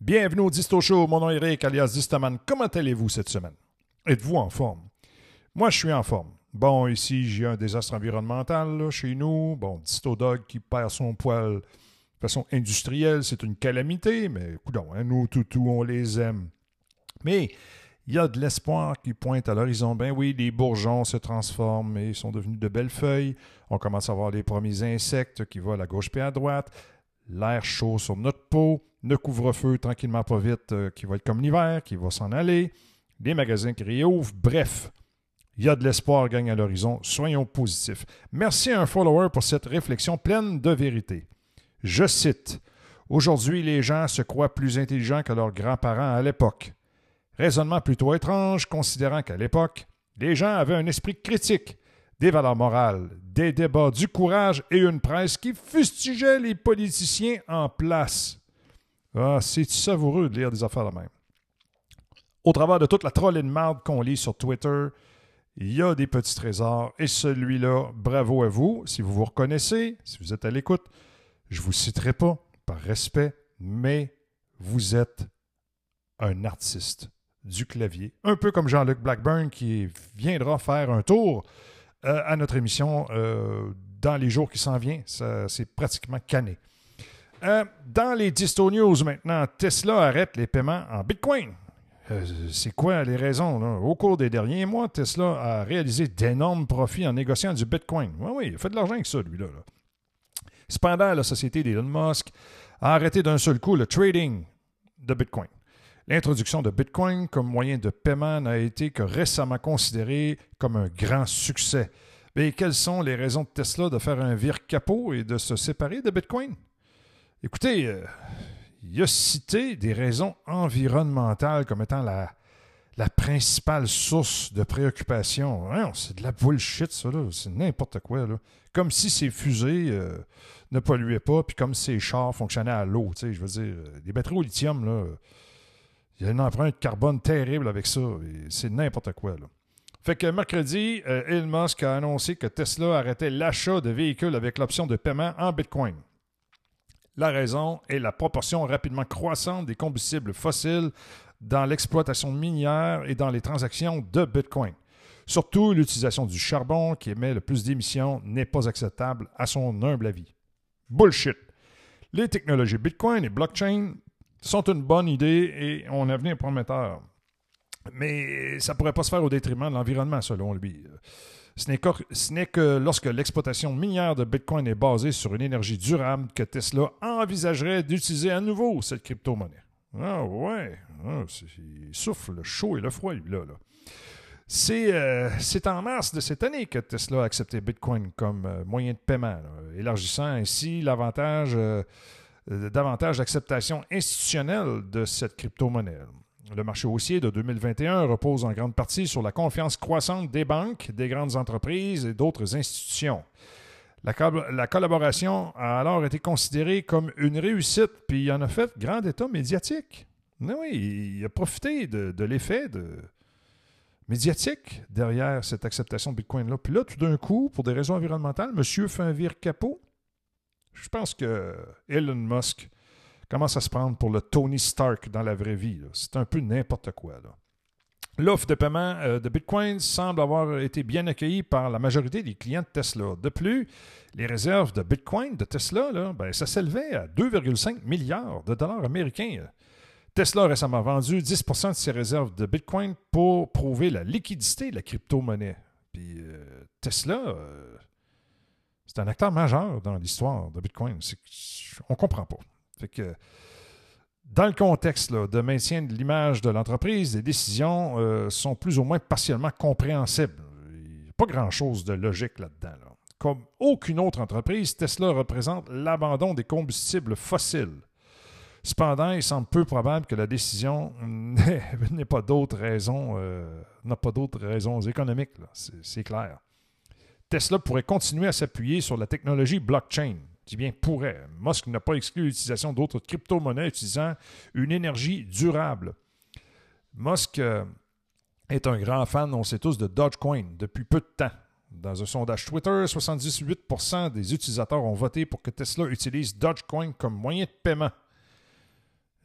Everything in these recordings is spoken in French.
Bienvenue au Disto Show. Mon nom est Eric alias Distoman. Comment allez-vous cette semaine? Êtes-vous en forme? Moi, je suis en forme. Bon, ici, j'ai un désastre environnemental chez nous. Bon, Disto Dog qui perd son poil de façon industrielle, c'est une calamité, mais écoute, hein, nous, toutous, on les aime. Mais il y a de l'espoir qui pointe à l'horizon. Ben oui, les bourgeons se transforment et sont devenus de belles feuilles. On commence à voir les premiers insectes qui volent à gauche et à droite. L'air chaud sur notre peau. Le couvre-feu, tranquillement pas vite, euh, qui va être comme l'hiver, qui va s'en aller. Les magasins qui réouvrent. Bref, il y a de l'espoir gagne à l'horizon. Soyons positifs. Merci à un follower pour cette réflexion pleine de vérité. Je cite Aujourd'hui, les gens se croient plus intelligents que leurs grands-parents à l'époque. Raisonnement plutôt étrange, considérant qu'à l'époque, les gens avaient un esprit critique, des valeurs morales, des débats, du courage et une presse qui fustigeait les politiciens en place. Ah, c'est savoureux de lire des affaires de même. Au travers de toute la trollée de marde qu'on lit sur Twitter, il y a des petits trésors et celui-là, bravo à vous. Si vous vous reconnaissez, si vous êtes à l'écoute, je ne vous citerai pas par respect, mais vous êtes un artiste du clavier, un peu comme Jean-Luc Blackburn qui viendra faire un tour euh, à notre émission euh, dans les jours qui s'en viennent. C'est pratiquement cané. Euh, dans les Disto News maintenant, Tesla arrête les paiements en Bitcoin. c'est quoi les raisons? Au cours des derniers mois, Tesla a réalisé d'énormes profits en négociant du Bitcoin. Oui, oui, il a fait de l'argent avec ça, lui-là. Cependant, la société d'Elon Musk a arrêté d'un seul coup le trading de Bitcoin. L'introduction de Bitcoin comme moyen de paiement n'a été que récemment considérée comme un grand succès. Mais quelles sont les raisons de Tesla de faire un vire capot et de se séparer de Bitcoin? Écoutez, euh, il a cité des raisons environnementales comme étant la, la principale source de préoccupation. c'est de la bullshit, ça, C'est n'importe quoi, là. Comme si ces fusées euh, ne polluaient pas, puis comme ces chars fonctionnaient à l'eau, Je veux dire, les batteries au lithium, là, il y a une empreinte carbone terrible avec ça. C'est n'importe quoi. Fait que mercredi, euh, Elon Musk a annoncé que Tesla arrêtait l'achat de véhicules avec l'option de paiement en Bitcoin. La raison est la proportion rapidement croissante des combustibles fossiles dans l'exploitation minière et dans les transactions de Bitcoin. Surtout, l'utilisation du charbon qui émet le plus d'émissions n'est pas acceptable à son humble avis. Bullshit. Les technologies Bitcoin et blockchain sont une bonne idée et ont un avenir prometteur. Mais ça ne pourrait pas se faire au détriment de l'environnement, selon lui. Ce n'est que, lorsque l'exploitation minière de Bitcoin est basée sur une énergie durable que Tesla envisagerait d'utiliser à nouveau cette crypto-monnaie. Ah ouais, ah, il souffle le chaud et le froid, lui, là. Euh, C'est en mars de cette année que Tesla a accepté Bitcoin comme euh, moyen de paiement, élargissant ainsi l'avantage euh, davantage d'acceptation institutionnelle de cette crypto-monnaie. Le marché haussier de 2021 repose en grande partie sur la confiance croissante des banques, des grandes entreprises et d'autres institutions. La, la, collaboration a alors été considérée comme une réussite, puis il en a fait grand état médiatique. Oui, il a profité de, l'effet médiatique derrière cette acceptation de Bitcoin-là. Puis là, tout d'un coup, pour des raisons environnementales, monsieur fait un vire capot je pense que Elon Musk commence à se prendre pour le Tony Stark dans la vraie vie. C'est un peu n'importe quoi. L'offre de paiement euh, de Bitcoin semble avoir été bien accueillie par la majorité des clients de Tesla. De plus, les réserves de Bitcoin de Tesla, ben, ça s'élevait à 2,5 milliards de dollars américains. Tesla a récemment vendu 10% de ses réserves de Bitcoin pour prouver la liquidité de la crypto-monnaie. Puis euh, Tesla, euh, c'est un acteur majeur dans l'histoire de Bitcoin. On ne comprend pas. que, dans le contexte de maintien de l'image de l'entreprise, les décisions euh, sont plus ou moins partiellement compréhensibles. Il n'y a pas grand-chose de logique là-dedans. Comme aucune autre entreprise, Tesla représente l'abandon des combustibles fossiles. Cependant, il semble peu probable que la décision n'ait pas euh, pas d'autres raisons économiques. C'est clair. Tesla pourrait continuer à s'appuyer sur la technologie blockchain. Je bien pourrait. Musk n'a pas exclu l'utilisation d'autres crypto-monnaies utilisant une énergie durable. Musk euh, est un grand fan, on sait tous, de Dogecoin depuis peu de temps. Dans un sondage Twitter, 78% des utilisateurs ont voté pour que Tesla utilise Dogecoin comme moyen de paiement.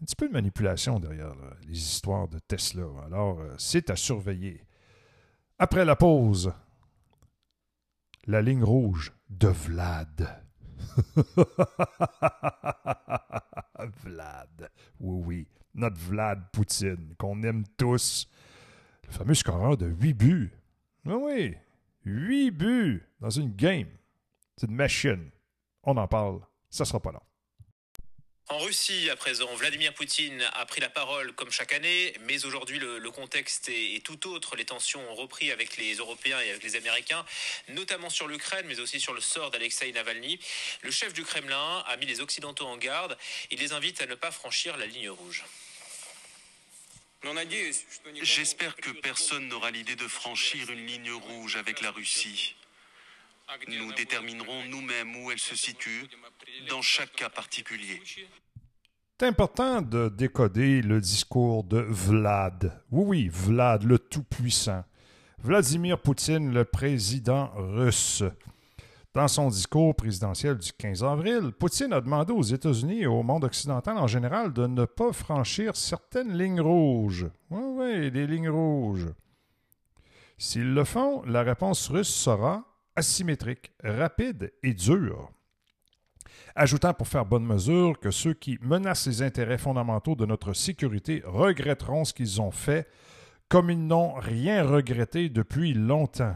Un petit peu de manipulation derrière les histoires de Tesla. Alors, euh, c'est à surveiller. Après la pause, la ligne rouge de Vlad. Vlad. Oui, oui. Notre Vlad Poutine, qu'on aime tous. Le fameux scoreur de 8 buts. Oui, oui. 8 buts dans une game. C'est une machine. On en parle. Ça sera pas long. En Russie, à présent, Vladimir Poutine a pris la parole comme chaque année, mais aujourd'hui le, contexte est, tout autre. Les tensions ont repris avec les Européens et avec les Américains, notamment sur l'Ukraine, mais aussi sur le sort d'Alexei Navalny. Le chef du Kremlin a mis les Occidentaux en garde. Il les invite à ne pas franchir la ligne rouge. J'espère que personne n'aura l'idée de franchir une ligne rouge avec la Russie. Nous déterminerons nous-mêmes où elle se situe dans chaque cas particulier. C'est important de décoder le discours de Vlad. Oui, oui, Vlad, le Tout-Puissant. Vladimir Poutine, le président russe. Dans son discours présidentiel du 15 avril, Poutine a demandé aux États-Unis et au monde occidental en général de ne pas franchir certaines lignes rouges. Oui, oui, des lignes rouges. S'ils le font, la réponse russe sera asymétrique, rapide et dure. Ajoutant pour faire bonne mesure que ceux qui menacent les intérêts fondamentaux de notre sécurité regretteront ce qu'ils ont fait comme ils n'ont rien regretté depuis longtemps.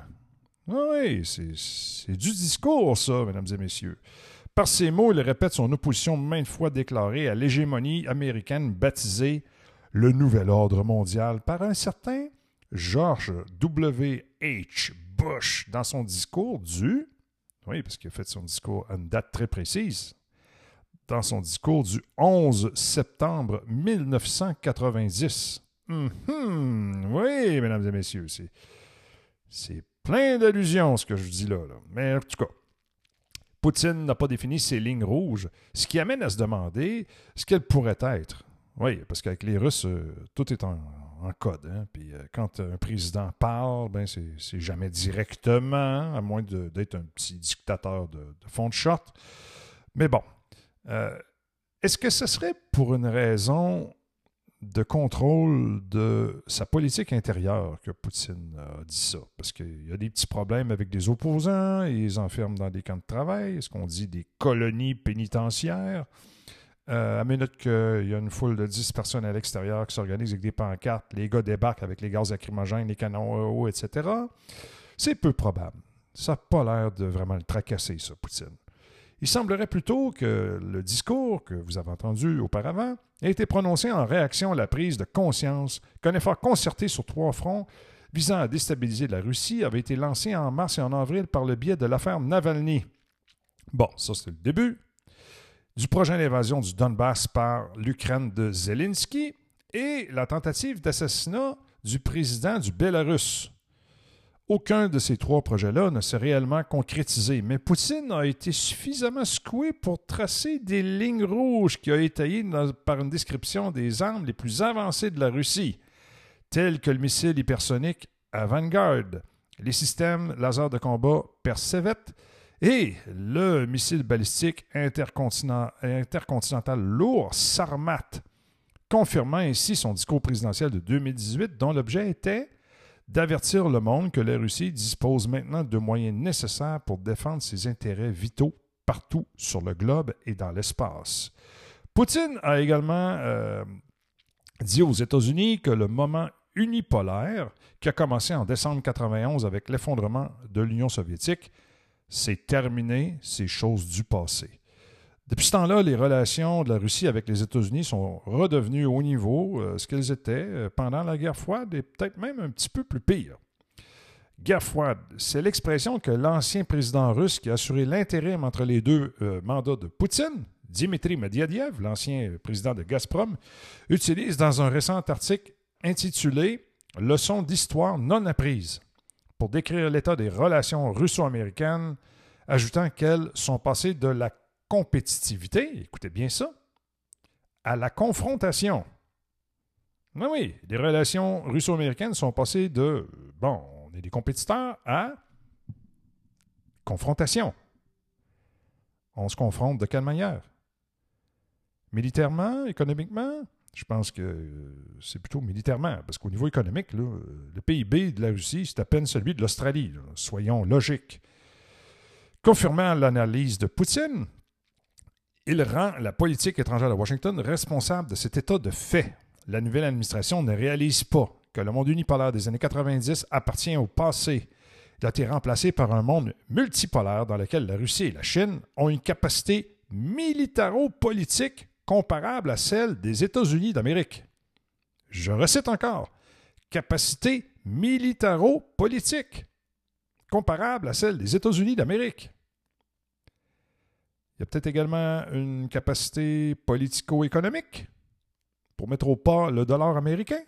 Oui, c'est du discours, ça, mesdames et messieurs. Par ces mots, il répète son opposition maintes fois déclarée à l'hégémonie américaine baptisée le Nouvel Ordre mondial par un certain George W. H. Dans son discours du. Oui, parce qu'il a fait son discours à une date très précise. Dans son discours du 11 septembre 1990. Mm-hmm. oui, mesdames et messieurs, c'est plein d'allusions ce que je dis là, là. Mais en tout cas, Poutine n'a pas défini ses lignes rouges, ce qui amène à se demander ce qu'elles pourraient être. Oui, parce qu'avec les Russes, euh, tout est en, en code. Hein? Puis euh, quand un président parle, ben c'est jamais directement, à moins d'être un petit dictateur de, fond de shot. Mais bon, euh, est-ce que ce serait pour une raison de contrôle de sa politique intérieure que Poutine a dit ça? Parce qu'il y a des petits problèmes avec des opposants, ils enferment dans des camps de travail, est-ce qu'on dit des colonies pénitentiaires? Euh, à minute qu'il y a une foule de 10 personnes à l'extérieur qui s'organisent avec des pancartes, les gars débarquent avec les gaz lacrymogènes, les canons EO, etc., c'est peu probable. Ça n'a pas l'air de vraiment le tracasser, ça, Poutine. Il semblerait plutôt que le discours que vous avez entendu auparavant ait été prononcé en réaction à la prise de conscience qu'un effort concerté sur trois fronts visant à déstabiliser la Russie avait été lancé en mars et en avril par le biais de l'affaire Navalny. Bon, ça c'est le début du projet d'invasion du Donbass par l'Ukraine de Zelensky et la tentative d'assassinat du président du Bélarus. Aucun de ces trois projets-là ne s'est réellement concrétisé, mais Poutine a été suffisamment secoué pour tracer des lignes rouges qui ont étayées par une description des armes les plus avancées de la Russie, telles que le missile hypersonique Vanguard, les systèmes laser de combat Persevet et le missile balistique intercontinental lourd Sarmat, confirmant ainsi son discours présidentiel de 2018 dont l'objet était d'avertir le monde que la Russie dispose maintenant de moyens nécessaires pour défendre ses intérêts vitaux partout sur le globe et dans l'espace. Poutine a également euh, dit aux États-Unis que le moment unipolaire, qui a commencé en décembre 1991 avec l'effondrement de l'Union soviétique, c'est terminé, c'est chose du passé. Depuis ce temps-là, les relations de la Russie avec les États-Unis sont redevenues au niveau, euh, ce qu'elles étaient euh, pendant la guerre froide, et peut-être même un petit peu plus pire. Guerre froide, c'est l'expression que l'ancien président russe qui a assuré l'intérim entre les deux euh, mandats de Poutine, Dimitri Medvedev, l'ancien président de Gazprom, utilise dans un récent article intitulé Leçon d'histoire non apprise pour décrire l'état des relations russo-américaines, ajoutant qu'elles sont passées de la compétitivité, écoutez bien ça, à la confrontation. Oui, oui, les relations russo-américaines sont passées de, bon, on est des compétiteurs, à confrontation. On se confronte de quelle manière? Militairement, économiquement? Je pense que euh, c'est plutôt militairement, parce qu'au niveau économique, le PIB de la Russie, c'est à peine celui de l'Australie. Soyons logiques. Confirmant l'analyse de Poutine, il rend la politique étrangère de Washington responsable de cet état de fait. La nouvelle administration ne réalise pas que le monde unipolaire des années 90 appartient au passé. Il a été remplacé par un monde multipolaire dans lequel la Russie et la Chine ont une capacité militaro-politique comparable à celle des États-Unis d'Amérique. Je recite encore, capacité militaro-politique comparable à celle des États-Unis d'Amérique. Il y a peut-être également une capacité politico-économique pour mettre au pas le dollar américain.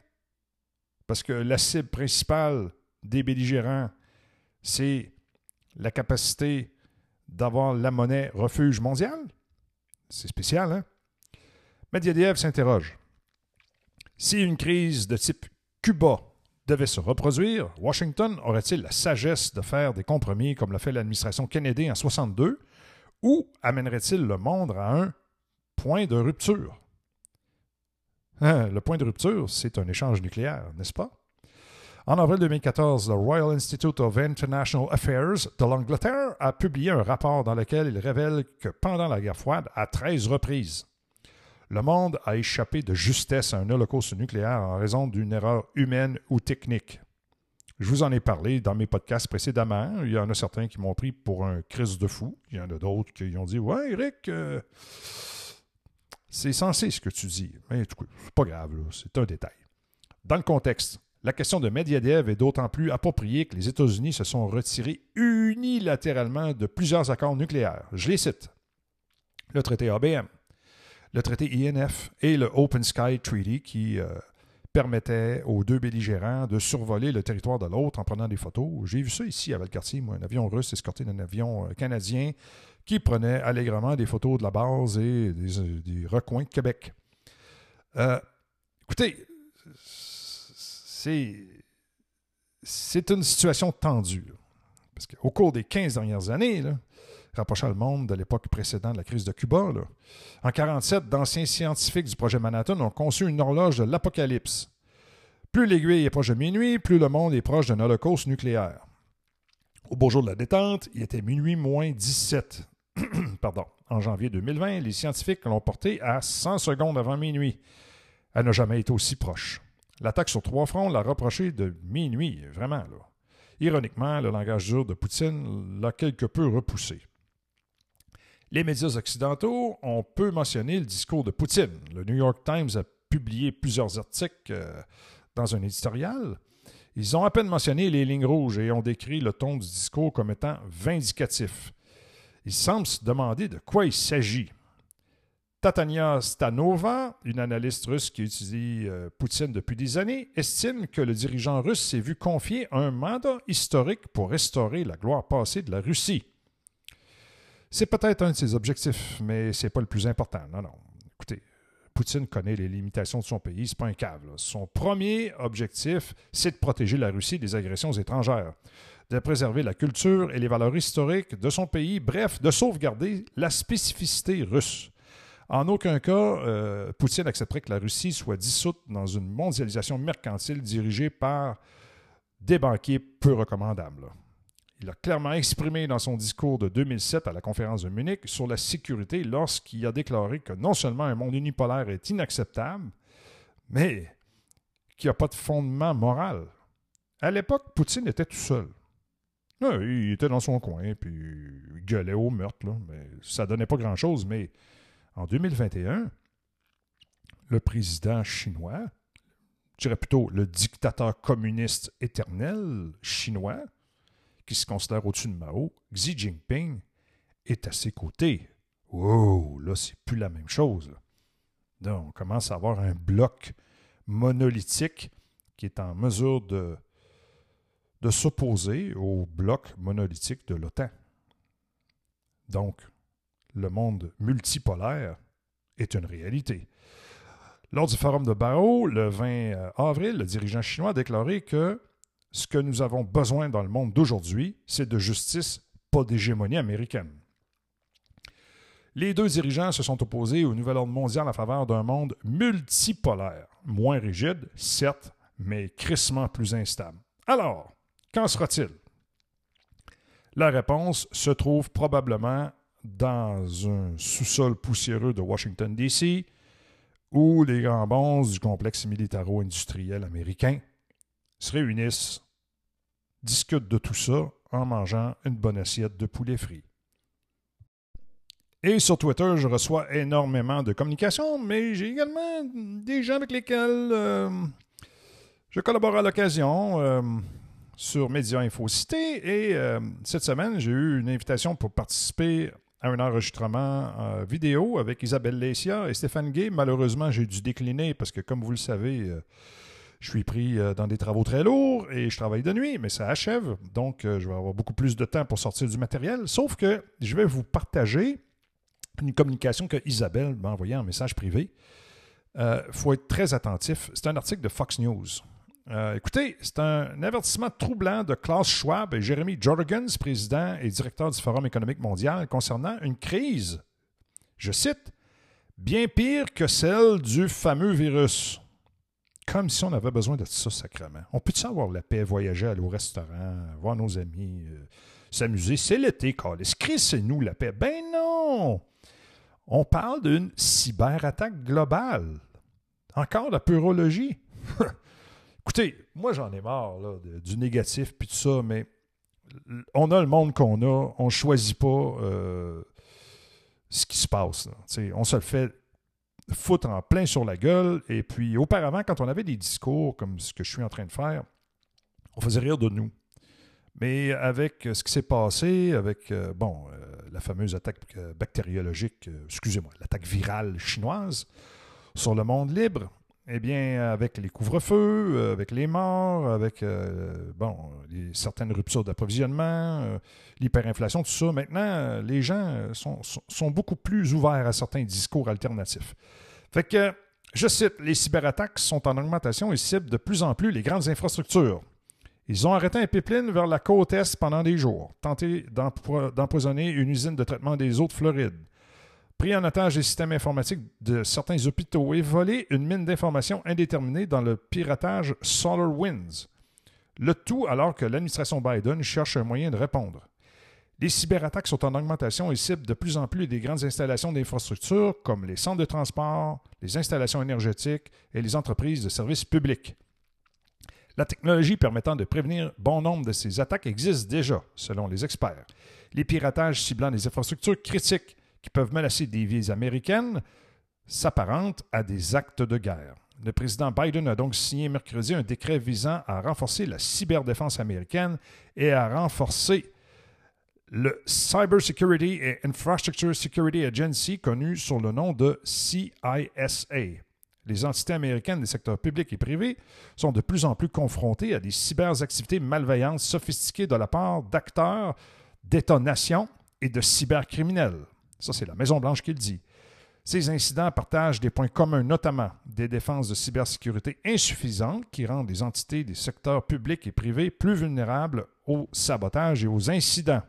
Parce que la cible principale des belligérants, c'est la capacité d'avoir la monnaie refuge mondiale. C'est spécial, hein? Medvedev s'interroge. Si une crise de type Cuba devait se reproduire, Washington aurait-il la sagesse de faire des compromis comme l'a fait l'administration Kennedy en 62 ou amènerait-il le monde à un point de rupture? Hein, le point de rupture, c'est un échange nucléaire, n'est-ce pas? En avril 2014, le Royal Institute of International Affairs de l'Angleterre a publié un rapport dans lequel il révèle que pendant la guerre froide, à 13 reprises, le monde a échappé de justesse à un holocauste nucléaire en raison d'une erreur humaine ou technique. Je vous en ai parlé dans mes podcasts précédemment. Il y en a certains qui m'ont pris pour un crise de fou. Il y en a d'autres qui ont dit Ouais, Eric, euh, c'est censé ce que tu dis. Mais c'est pas grave, c'est un détail. Dans le contexte, la question de Medvedev est d'autant plus appropriée que les États-Unis se sont retirés unilatéralement de plusieurs accords nucléaires. Je les cite. Le traité ABM, le traité INF et le Open Sky Treaty qui euh, permettait aux deux belligérants de survoler le territoire de l'autre en prenant des photos. J'ai vu ça ici à Valcartier, un avion russe escorté d'un avion euh, canadien qui prenait allègrement des photos de la base et des, recoins de Québec. Euh, écoutez, c'est, c'est une situation tendue. Parce qu'au cours des 15 dernières années, là, rapprochant le monde de l'époque précédente de la crise de Cuba. En 1947, d'anciens scientifiques du projet Manhattan ont conçu une horloge de l'apocalypse. Plus l'aiguille est proche de minuit, plus le monde est proche d'un holocauste nucléaire. Au beau jour de la détente, il était minuit moins 17. Pardon. En janvier 2020, les scientifiques l'ont porté à 100 secondes avant minuit. Elle n'a jamais été aussi proche. L'attaque sur trois fronts l'a rapproché de minuit, vraiment. Ironiquement, le langage dur de Poutine l'a quelque peu repoussé. Les médias occidentaux ont peu mentionné le discours de Poutine. Le New York Times a publié plusieurs articles euh, dans un éditorial. Ils ont à peine mentionné les lignes rouges et ont décrit le ton du discours comme étant vindicatif. Ils semblent se demander de quoi il s'agit. Tatania Stanova, une analyste russe qui étudie euh, Poutine depuis des années, estime que le dirigeant russe s'est vu confier un mandat historique pour restaurer la gloire passée de la Russie. C'est peut-être un de ses objectifs, mais c'est pas le plus important. Non, non. Écoutez, Poutine connaît les limitations de son pays, c'est pas un cave. Son premier objectif, c'est de protéger la Russie des agressions étrangères, de préserver la culture et les valeurs historiques de son pays, bref, de sauvegarder la spécificité russe. En aucun cas, euh, Poutine accepterait que la Russie soit dissoute dans une mondialisation mercantile dirigée par des banquiers peu recommandables. Il a clairement exprimé dans son discours de 2007 à la conférence de Munich sur la sécurité lorsqu'il a déclaré que non seulement un monde unipolaire est inacceptable, mais qu'il n'y a pas de fondement moral. À l'époque, Poutine était tout seul. il était dans son coin, puis il gueulait au meurtre, mais ça donnait pas grand-chose. Mais en 2021, le président chinois, je dirais plutôt le dictateur communiste éternel chinois, qui se considère au-dessus de Mao, Xi Jinping est à ses côtés. Oh, là, c'est plus la même chose. Donc, on commence à avoir un bloc monolithique qui est en mesure de, de s'opposer au bloc monolithique de l'OTAN. Donc, le monde multipolaire est une réalité. Lors du forum de Bao, le 20 euh, avril, le dirigeant chinois a déclaré que ce que nous avons besoin dans le monde d'aujourd'hui, c'est de justice pas d'hégémonie américaine. Les deux dirigeants se sont opposés au nouvel ordre mondial en faveur d'un monde multipolaire, moins rigide, certes, mais crissement plus instable. Alors, qu'en sera-t-il? La réponse se trouve probablement dans un sous-sol poussiéreux de Washington, D.C., où les grands bons du complexe militaro-industriel américain se réunissent, discutent de tout ça en mangeant une bonne assiette de poulet frit. Et sur Twitter, je reçois énormément de communications, mais j'ai également des gens avec lesquels euh, je collabore à l'occasion euh, sur Média Info Cité. Et euh, cette semaine, j'ai eu une invitation pour participer à un enregistrement vidéo avec Isabelle Lecia et Stéphane Gay. Malheureusement, j'ai dû décliner parce que, comme vous le savez, je suis pris dans des travaux très lourds et je travaille de nuit, mais ça achève. Donc, je vais avoir beaucoup plus de temps pour sortir du matériel. Sauf que je vais vous partager une communication que Isabelle m'a envoyée en message privé. Il euh, faut être très attentif. C'est un article de Fox News. Euh, écoutez, c'est un avertissement troublant de Klaus Schwab et Jeremy Jorgens, président et directeur du Forum économique mondial, concernant une crise, je cite, bien pire que celle du fameux virus. Comme si on avait besoin de ça sacrément. On peut-tu avoir la paix, voyager, aller au restaurant, voir nos amis, euh, s'amuser? C'est l'été, Carlis. c'est nous la paix. Ben non! On parle d'une cyberattaque globale. Encore la purologie. Écoutez, moi j'en ai marre du négatif puis tout ça, mais on a le monde qu'on a, on ne choisit pas euh, ce qui se passe. On se le fait foutre en plein sur la gueule. Et puis auparavant, quand on avait des discours comme ce que je suis en train de faire, on faisait rire de nous. Mais avec ce qui s'est passé, avec, euh, bon, euh, la fameuse attaque euh, bactériologique, excusez-moi, l'attaque virale chinoise sur le monde libre, eh bien, avec les couvre-feux, avec les morts, avec, bon, certaines ruptures d'approvisionnement, l'hyperinflation, tout ça, maintenant, les gens sont, sont, beaucoup plus ouverts à certains discours alternatifs. Fait que, je cite, les cyberattaques sont en augmentation et ciblent de plus en plus les grandes infrastructures. Ils ont arrêté un pipeline vers la côte est pendant des jours, tenté d'empoisonner une usine de traitement des eaux de Floride, pris en otage des systèmes informatiques de certains hôpitaux et volé une mine d'informations indéterminée dans le piratage SolarWinds. Le tout alors que l'administration Biden cherche un moyen de répondre. Les cyberattaques sont en augmentation et ciblent de plus en plus des grandes installations d'infrastructures comme les centres de transport, les installations énergétiques et les entreprises de services publics. La technologie permettant de prévenir bon nombre de ces attaques existe déjà, selon les experts. Les piratages ciblant des infrastructures critiques qui peuvent menacer des vies américaines s'apparentent à des actes de guerre. Le président Biden a donc signé mercredi un décret visant à renforcer la cyberdéfense américaine et à renforcer le Cybersecurity and Infrastructure Security Agency, connu sous le nom de CISA. Les entités américaines des secteurs publics et privés sont de plus en plus confrontées à des cyberactivités malveillantes sophistiquées de la part d'acteurs d'État-nation et de cybercriminels. Ça, c'est la Maison-Blanche qui le dit. Ces incidents partagent des points communs, notamment des défenses de cybersécurité insuffisantes qui rendent les entités des secteurs publics et privés plus vulnérables au sabotage et aux incidents.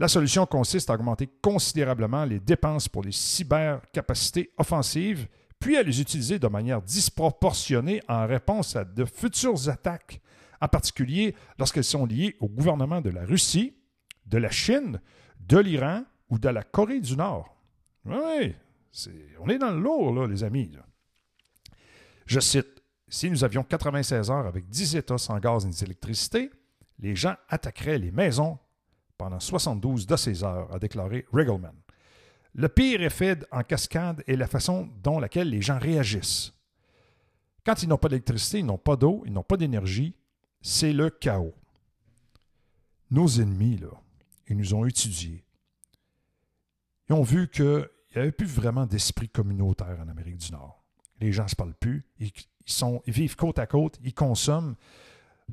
La solution consiste à augmenter considérablement les dépenses pour les cybercapacités offensives, puis à les utiliser de manière disproportionnée en réponse à de futures attaques, en particulier lorsqu'elles sont liées au gouvernement de la Russie, de la Chine, de l'Iran ou de la Corée du Nord. Oui, on est dans le lourd, là, les amis. Je cite, si nous avions 96 heures avec 10 États sans gaz ni électricité, les gens attaqueraient les maisons pendant 72 de ces heures, a déclaré Riggleman. Le pire effet en cascade est la façon dont laquelle les gens réagissent. Quand ils n'ont pas d'électricité, ils n'ont pas d'eau, ils n'ont pas d'énergie, c'est le chaos. Nos ennemis, là, ils nous ont étudiés. Ils ont vu qu'il n'y avait plus vraiment d'esprit communautaire en Amérique du Nord. Les gens ne se parlent plus, ils, vivent côte à côte, ils consomment,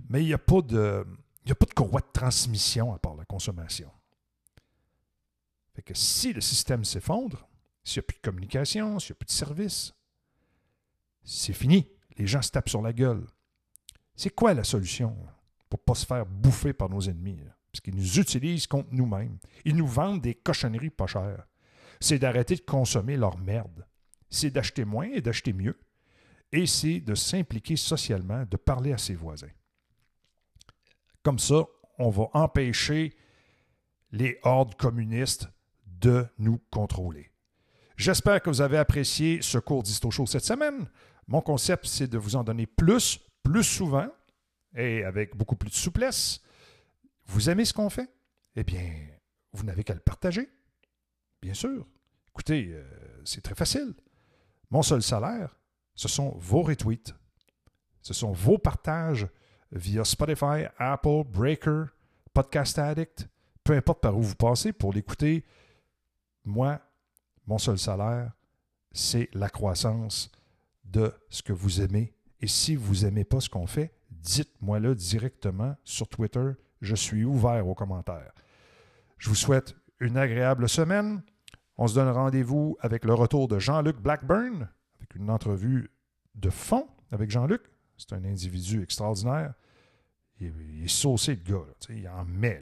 mais il n'y a pas de, de courroie de transmission à part la consommation. Fait que si le système s'effondre, s'il n'y a plus de communication, s'il n'y a plus de service, c'est fini. Les gens se tapent sur la gueule. C'est quoi la solution pour ne pas se faire bouffer par nos ennemis? Parce qu'ils nous utilisent contre nous-mêmes. Ils nous vendent des cochonneries pas chères. C'est d'arrêter de consommer leur merde. C'est d'acheter moins et d'acheter mieux. Et c'est de s'impliquer socialement, de parler à ses voisins. Comme ça, on va empêcher les hordes communistes de nous contrôler. J'espère que vous avez apprécié ce cours d'Histo Show cette semaine. Mon concept, c'est de vous en donner plus, plus souvent et avec beaucoup plus de souplesse. Vous aimez ce qu'on fait? Eh bien, vous n'avez qu'à le partager. Bien sûr. Écoutez, euh, c'est très facile. Mon seul salaire, ce sont vos retweets. Ce sont vos partages via Spotify, Apple, Breaker, Podcast Addict, peu importe par où vous passez pour l'écouter. Moi, mon seul salaire, c'est la croissance de ce que vous aimez. Et si vous n'aimez pas ce qu'on fait, dites-moi-le directement sur Twitter. Je suis ouvert aux commentaires. Je vous souhaite une agréable semaine. On se donne rendez-vous avec le retour de Jean-Luc Blackburn, avec une entrevue de fond avec Jean-Luc. C'est un individu extraordinaire. Il, est saucé, de gars. il en met.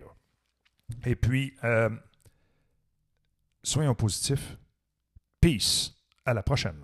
Et puis, euh, soyons positifs. Peace. À la prochaine.